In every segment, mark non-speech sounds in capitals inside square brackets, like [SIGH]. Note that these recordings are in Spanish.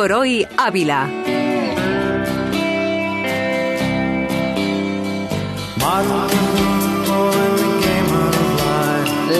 por hoy Ávila.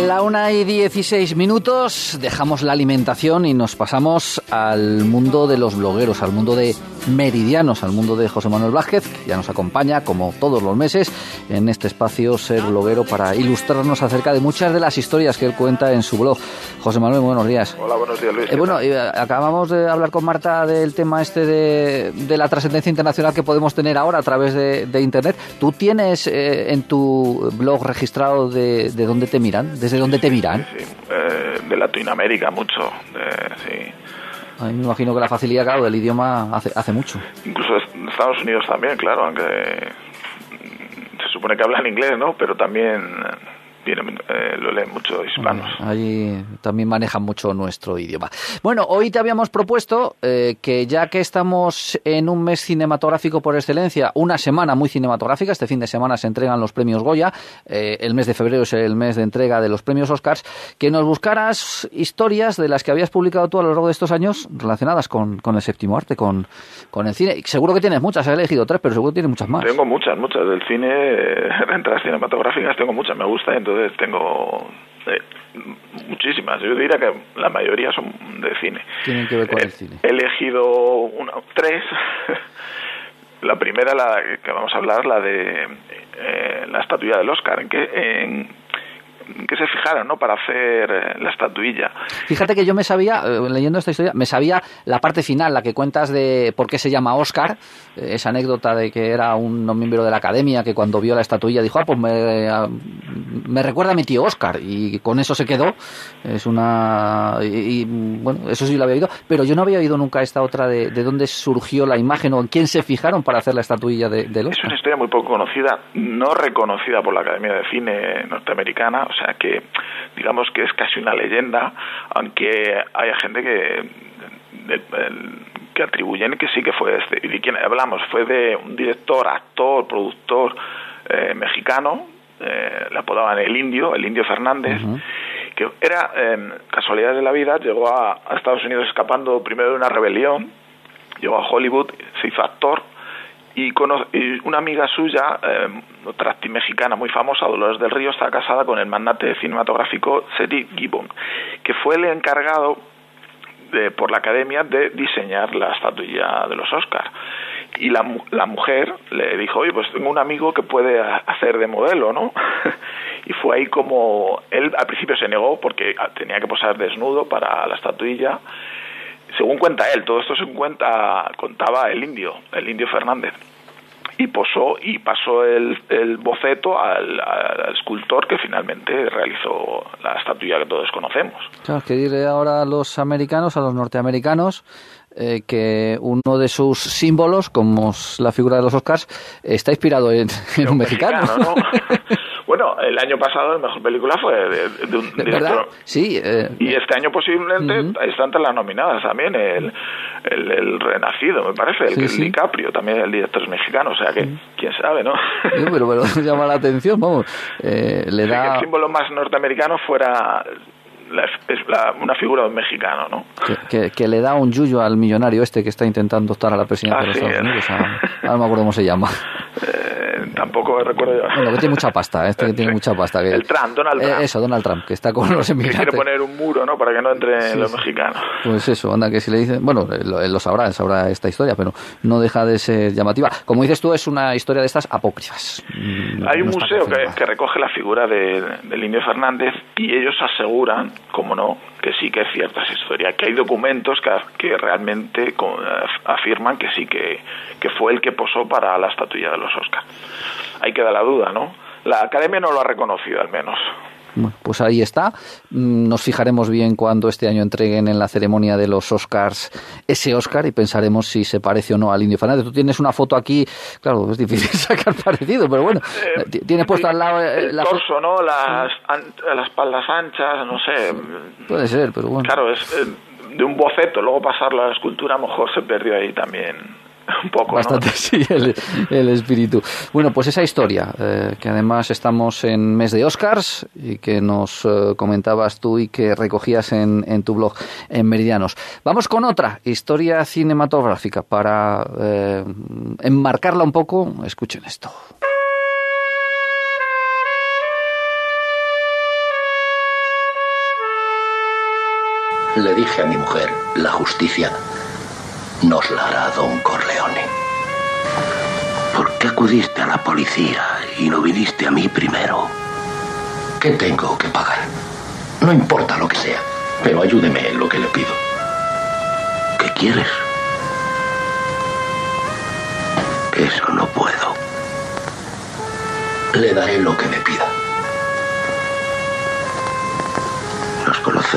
La una y 16 minutos, dejamos la alimentación y nos pasamos al mundo de los blogueros, al mundo de Meridianos, al mundo de José Manuel Vázquez, que ya nos acompaña como todos los meses en este espacio Ser Bloguero para ilustrarnos acerca de muchas de las historias que él cuenta en su blog. José Manuel, buenos días. Hola, buenos días, Luis. Eh, bueno, eh, acabamos de hablar con Marta del tema este de, de, la trascendencia internacional que podemos tener ahora a través de, de Internet. ¿Tú tienes eh, en tu blog registrado de, de, dónde te miran? ¿Desde dónde te miran? Sí, sí. de Latinoamérica mucho, sí. A mí me imagino que la facilidad, claro, del idioma hace, hace mucho. Incluso Estados Unidos también, claro, aunque se supone que hablan inglés, ¿no? Pero también eh, lo leen mucho hispanos. Allí también manejan mucho nuestro idioma. Bueno, hoy te habíamos propuesto eh, que ya que estamos en un mes cinematográfico por excelencia, una semana muy cinematográfica, este fin de semana se entregan los premios Goya, eh, el mes de febrero es el mes de entrega de los premios Oscars, que nos buscaras historias de las que habías publicado tú a lo largo de estos años relacionadas con, con el séptimo arte, con, con el cine. Seguro que tienes muchas, has elegido tres, pero seguro que tienes muchas más. Tengo muchas, muchas. Del cine, [LAUGHS] entre las cinematográficas tengo muchas, me gusta, entonces tengo eh, muchísimas. Yo diría que la mayoría son de cine. Tienen que ver con eh, el cine. He elegido una, tres. [LAUGHS] la primera, la que vamos a hablar, la de eh, la estatuilla del Oscar, en que en que se fijaron ¿no? para hacer la estatuilla. Fíjate que yo me sabía, leyendo esta historia, me sabía la parte final, la que cuentas de por qué se llama Oscar, esa anécdota de que era un miembro de la academia que cuando vio la estatuilla dijo, ah, pues me, me recuerda a mi tío Oscar y con eso se quedó. Es una. Y, y, bueno, eso sí lo había oído, pero yo no había oído nunca esta otra de, de dónde surgió la imagen o en quién se fijaron para hacer la estatuilla de, Oscar. Es una historia muy poco conocida, no reconocida por la Academia de Cine norteamericana, o sea que digamos que es casi una leyenda, aunque haya gente que. De, que atribuyen que sí que fue este. ¿Y de quién hablamos? Fue de un director, actor, productor eh, mexicano, eh, le apodaban el indio, el indio Fernández, uh -huh. que era, eh, casualidad de la vida, llegó a, a, Estados Unidos escapando primero de una rebelión, llegó a Hollywood, se hizo actor, y, una amiga suya, eh, otra actriz mexicana muy famosa, Dolores del Río, está casada con el magnate cinematográfico Seti Gibbon, que fue el encargado de, por la academia de diseñar la estatuilla de los Oscars y la, la mujer le dijo, oye, pues tengo un amigo que puede hacer de modelo, ¿no? [LAUGHS] y fue ahí como él al principio se negó porque tenía que posar desnudo para la estatuilla. Según cuenta él, todo esto se cuenta, contaba el indio, el indio Fernández. Y posó y pasó el, el boceto al, al, escultor que finalmente realizó la estatuilla que todos conocemos. Claro, que dirle ahora a los americanos, a los norteamericanos, eh, que uno de sus símbolos, como la figura de los Oscars, está inspirado en, un mexicano. mexicano ¿no? [LAUGHS] bueno, el año pasado la mejor película fue de, de un ¿De director. ¿verdad? Sí. Eh, y este año posiblemente uh -huh. están entre las nominadas también el, el, el, Renacido, me parece, el, sí, sí. DiCaprio, también el director es mexicano, o sea que, quién sabe, ¿no? Sí, pero, pero [LAUGHS] llama la atención, vamos, eh, le da... Que el símbolo más norteamericano fuera la, es la, una figura de un mexicano, ¿no? Que, que, que, le da un yuyo al millonario este que está intentando optar a la presidencia Así de los Estados es. Unidos. A, ahora no me acuerdo cómo se llama. [LAUGHS] Eh, tampoco recuerdo yo. Bueno, que tiene mucha pasta, este que tiene mucha pasta. Que, el Trump, Donald Trump. Eh, eso, Donald Trump, que está con los emigrantes. Que quiere poner un muro, ¿no? Para que no entren sí, los mexicanos. Pues eso, anda, que si le dicen... Bueno, lo, lo sabrá, él sabrá esta historia, pero no deja de ser llamativa. Como dices tú, es una historia de estas apócrifas. Mm, Hay un no museo que, que, recoge la figura de, del Indio Fernández y ellos aseguran, como no, que sí que es cierta esa historia, que hay documentos que, que realmente afirman que sí que, que fue el que posó para la estatuilla de los Oscars. Hay que dar la duda, ¿no? La academia no lo ha reconocido, al menos. Bueno, pues ahí está. Mm, nos fijaremos bien cuando este año entreguen en la ceremonia de los Oscars ese Oscar y pensaremos si se parece o no al Indio Fernández. Tú tienes una foto aquí, claro, es difícil [LAUGHS] sacar parecido, pero bueno, eh, tienes puesto al lado el la torso, ¿no? Las, las espaldas anchas, no sé. Puede ser, pero bueno. Claro, es de un boceto, luego pasarlo a la escultura, a lo mejor se perdió ahí también [LAUGHS] un poco. Bastante, [LAUGHS] sí, el, espíritu. Bueno, pues esa historia, eh, que además estamos en mes de Oscars y que nos eh, comentabas tú y que recogías en, en, tu blog en Meridianos. Vamos con otra historia cinematográfica para eh, enmarcarla un poco. Escuchen esto. Le dije a mi mujer, la justicia nos la hará don Corleone. ¿Por qué acudiste a la policía y no viniste a mí primero? ¿Qué tengo que pagar? No importa lo que sea, pero ayúdeme en lo que le pido. ¿Qué quieres? Eso no puedo. Le daré lo que me pida.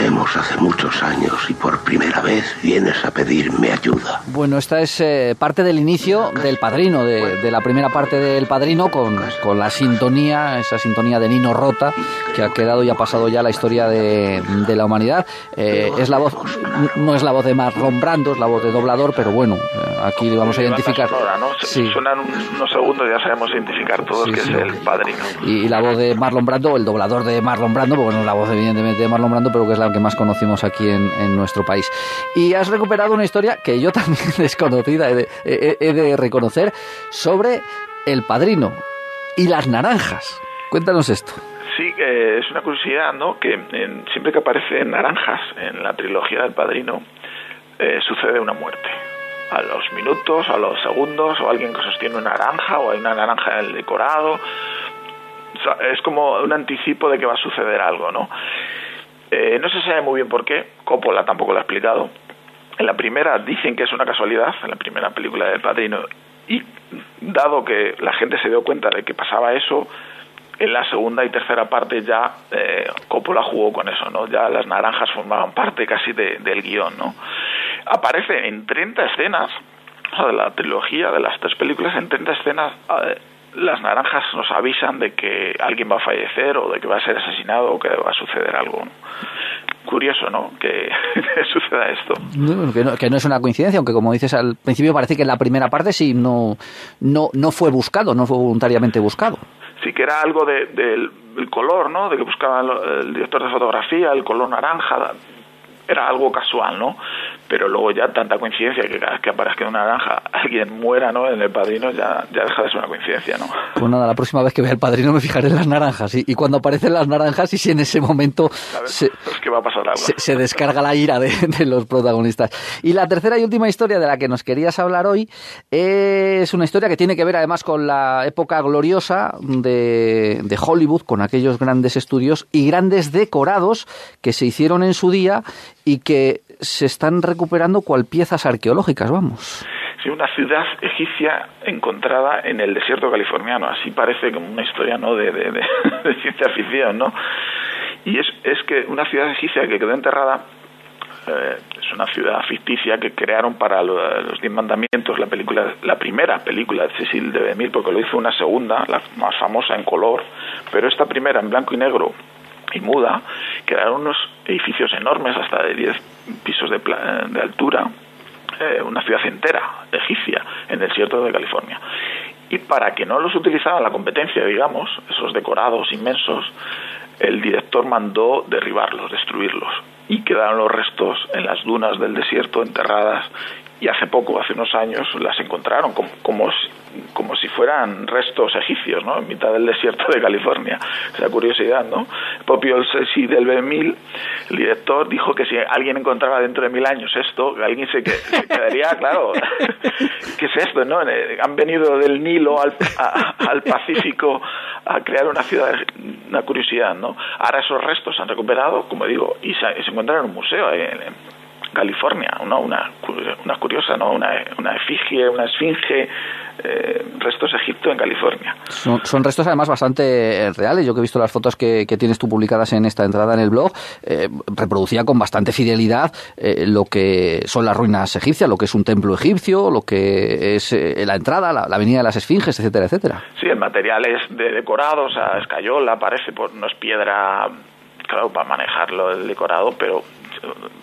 Conocemos hace muchos años y por primera vez vienes a pedirme ayuda. Bueno, esta es eh, parte del inicio del Padrino, de, la primera parte del Padrino con, con, la sintonía, esa sintonía de Nino Rota que ha quedado y ha pasado ya la historia de, de la humanidad. Eh, es la voz, no es la voz de Marlon Brando, es la voz de doblador, pero bueno, eh, aquí le vamos a identificar. sí. Suenan unos segundos ya sabemos identificar todos que es el Padrino. Y, la voz de Marlon Brando, el doblador de Marlon Brando, porque bueno, la voz evidentemente de Marlon Brando pero que es la que más conocimos aquí en, nuestro país. Y has recuperado una historia que yo [LAUGHS] también desconocida he de, reconocer sobre el padrino y las naranjas. Cuéntanos esto. Sí, es una curiosidad, ¿no? Que siempre que aparecen naranjas en la trilogía del Padrino, eh, sucede una muerte. A los minutos, a los segundos, o alguien que sostiene una naranja, o hay una naranja en el decorado. es como un anticipo de que va a suceder algo, ¿no? Eh, no se sabe muy bien por qué, Coppola tampoco lo ha explicado. En la primera dicen que es una casualidad, en la primera película del Padrino, y dado que la gente se dio cuenta de que pasaba eso, en la segunda y tercera parte ya eh, Coppola jugó con eso, ¿no? Ya las naranjas formaban parte casi del guion, ¿no? Aparece en 30 escenas, o sea, de la trilogía, de las tres películas, en 30 escenas eh, las naranjas nos avisan de que alguien va a fallecer o de que va a ser asesinado o que va a suceder algo. Curioso, ¿no? Que [LAUGHS] suceda esto. que, no, es una coincidencia, aunque como dices al principio parece que en la primera parte sí no, no, no fue buscado, no fue voluntariamente buscado. Sí que era algo del de, color, ¿no? De que buscaba el director de fotografía, el color naranja, era algo casual, ¿no? Pero luego ya tanta coincidencia que cada vez que aparezca una naranja [LAUGHS] alguien muera, ¿no? En el padrino ya, ya deja de ser una coincidencia, ¿no? Pues nada, la próxima vez que vea el padrino me fijaré en las naranjas y, cuando aparecen las naranjas y si en ese momento se, va a pasar algo. Se, descarga la ira [LAUGHS] de, los protagonistas. Y la tercera y última historia de la que nos querías hablar hoy es una historia que tiene que ver además con la época gloriosa de, de Hollywood, con aquellos grandes estudios y grandes decorados que se hicieron en su día y que se están recuperando cual piezas arqueológicas, vamos. Sí, una ciudad egipcia encontrada en el desierto californiano. Así parece como una historia ¿no? de, de, de, [LAUGHS] ciencia ficción, ¿no? Y es, es que una ciudad egipcia que quedó enterrada eh, es una ciudad ficticia que crearon para los Diez Mandamientos, la película, la primera película de Cecil de Demille, porque lo hizo una segunda, la más famosa en color, pero esta primera en blanco y negro y muda, quedaron unos edificios enormes, hasta de 10 pisos de, de altura, eh, una ciudad entera, egipcia, en el desierto de California. Y para que no los utilizara la competencia, digamos, esos decorados inmensos, el director mandó derribarlos, destruirlos. Y quedaron los restos en las dunas del desierto enterradas y hace poco, hace unos años, las encontraron como, como, como, si fueran restos egipcios, ¿no? En mitad del desierto de California. Esa curiosidad, ¿no? Popio Sesi del B1000, el director, dijo que si alguien encontraba dentro de mil años esto, alguien se, quedaría, [LAUGHS] claro, [LAUGHS] ¿qué es esto, no? Eh, han venido del Nilo al, al Pacífico a crear una ciudad, una curiosidad, ¿no? Ahora esos restos se han recuperado, como digo, y se, se encuentran en un museo, en, California, ¿no? una, una curiosa, ¿no? una, una efigie, una esfinge, eh, restos de Egipto en California. Son, restos además bastante eh, reales. Yo que he visto las fotos que, tienes tú publicadas en esta entrada en el blog, eh, reproducía con bastante fidelidad lo que son las ruinas egipcias, lo que es un templo egipcio, lo que es la entrada, la, avenida de las esfinges, etcétera, etcétera. Sí, el material es de decorado, o sea, escayola, parece, por, no es piedra, claro, para manejarlo el decorado, pero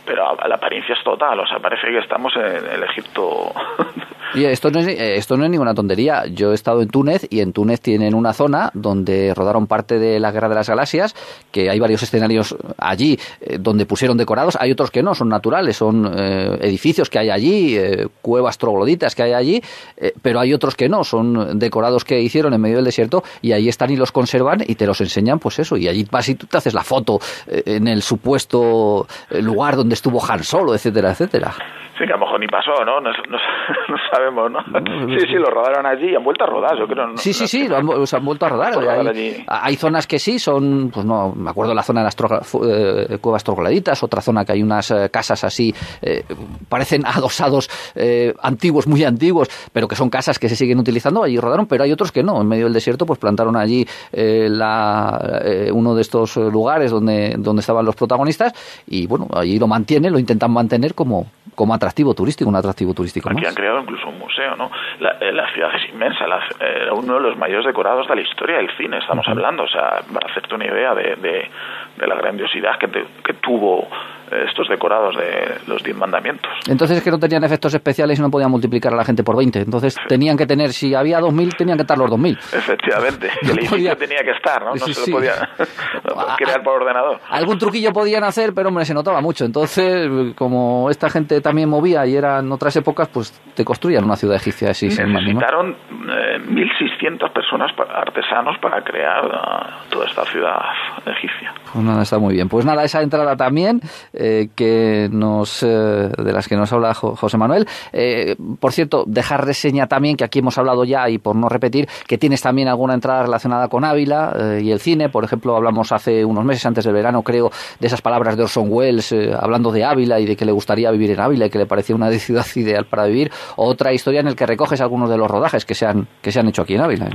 pero la apariencia es total, o sea, parece que estamos en el Egipto. [LAUGHS] Y esto no, es, esto no es ninguna tontería. Yo he estado en Túnez y en Túnez tienen una zona donde rodaron parte de la Guerra de las Galaxias, que hay varios escenarios allí eh, donde pusieron decorados. Hay otros que no, son naturales, son eh, edificios que hay allí, eh, cuevas trogloditas que hay allí, pero hay otros que no, son decorados que hicieron en medio del desierto y ahí están y los conservan y te los enseñan, pues eso. Y allí vas y tú te haces la foto en el supuesto lugar donde estuvo Han Solo, etcétera, etcétera. Sí, que a lo mejor ni pasó, ¿no? No, [LAUGHS] sabemos, ¿no? Sí, sí, lo rodaron allí y han vuelto a rodar, yo creo. sí, sí, sí, lo han, vuelto a rodar. Hay, zonas que sí, son, pues no, me acuerdo la zona de las eh, cuevas trogladitas, otra zona que hay unas eh, casas así, eh, parecen adosados antiguos, muy antiguos, pero que son casas que se siguen utilizando, allí rodaron, pero hay otros que no, en medio del desierto, pues plantaron allí la, uno de estos lugares donde, donde estaban los protagonistas y bueno, allí lo mantienen, lo intentan mantener como, como atractivo turístico, un atractivo turístico Aquí han creado incluso un museo, ¿no? La, eh, ciudad es inmensa, era uno de los mayores decorados de la historia del cine, estamos hablando, o sea, para hacerte una idea de, de, la grandiosidad que, que tuvo estos decorados de los diez mandamientos. Entonces es que no tenían efectos especiales y no podían multiplicar a la gente por 20. Entonces tenían que tener, si había 2.000, tenían que estar los 2.000. Efectivamente. el [LAUGHS] edificio tenía que estar, ¿no? No se lo podía [LAUGHS] [LAUGHS] crear por ordenador. Algún truquillo podían hacer, pero hombre, se notaba mucho. Entonces, como esta gente también movía y eran otras épocas, pues te construían una ciudad egipcia así. Necesitaron 1.600 eh, personas, artesanos, para crear uh, toda esta ciudad egipcia. Pues nada, está muy bien. Pues nada, esa entrada también eh, que nos, eh, de las que nos habla José Manuel. Eh, por cierto, dejar reseña también, que aquí hemos hablado ya y por no repetir, que tienes también alguna entrada relacionada con Ávila y el cine. Por ejemplo, hablamos hace unos meses, antes del verano, creo, de esas palabras de Orson Welles hablando de Ávila y de que le gustaría vivir en Ávila y que le parecía una [LAUGHS] ciudad ideal para vivir. Otra historia en la que recoges algunos de los rodajes que se han, que se han hecho aquí en Ávila.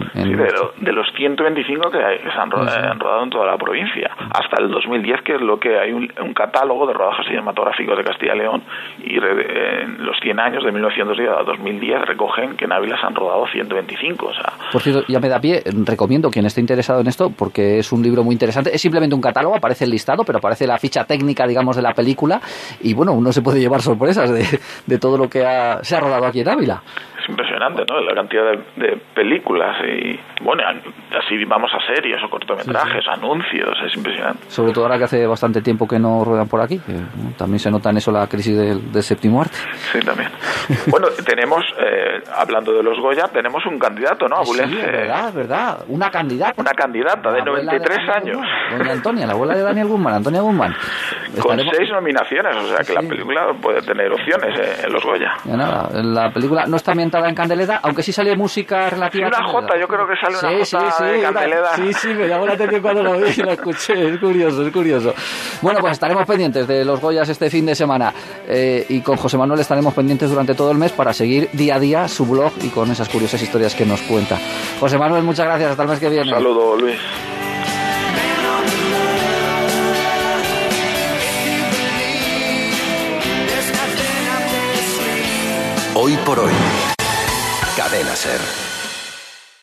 los 125 que, se han rodado, en toda la provincia, hasta el 2010, que es lo que hay un, un catálogo de rodajes cinematográficos de Castilla y León y en los 100 años de 1910 a 2010 recogen que en Ávila se han rodado 125. O sea. Por cierto, ya me da pie, recomiendo quien esté interesado en esto porque es un libro muy interesante. Es simplemente un catálogo, aparece el listado, pero aparece la ficha técnica, digamos, de la película y bueno, uno se puede llevar sorpresas de, de todo lo que se ha rodado aquí en Ávila impresionante, ¿no? La cantidad de, películas y, bueno, así vamos a series o cortometrajes, anuncios, es impresionante. Sobre todo ahora que hace bastante tiempo que no ruedan por aquí, también se nota en eso la crisis del, séptimo arte. Sí, también. bueno, tenemos, eh, hablando de los Goya, tenemos un candidato, ¿no? Sí, verdad, verdad, una candidata. Una candidata de 93 años. Doña Antonia, la abuela de Daniel Guzmán, Antonia Guzmán. Con seis nominaciones, o sea que la película puede tener opciones eh, en los Goya. Ya nada, la película no está ambientada en Candeleda, aunque sí sale música relativa sí, una Jota, yo creo que sale una sí, Jota de Candeleda. sí, sí, me llamó la atención cuando lo vi y lo escuché, es curioso, es curioso. Bueno, pues estaremos pendientes de los Goyas este fin de semana eh, y con José Manuel estaremos pendientes durante todo el mes para seguir día a día su blog y con esas curiosas historias que nos cuenta. José Manuel, muchas gracias, hasta el mes que viene. Saludo, Luis. Hoy por hoy. Cadena Ser.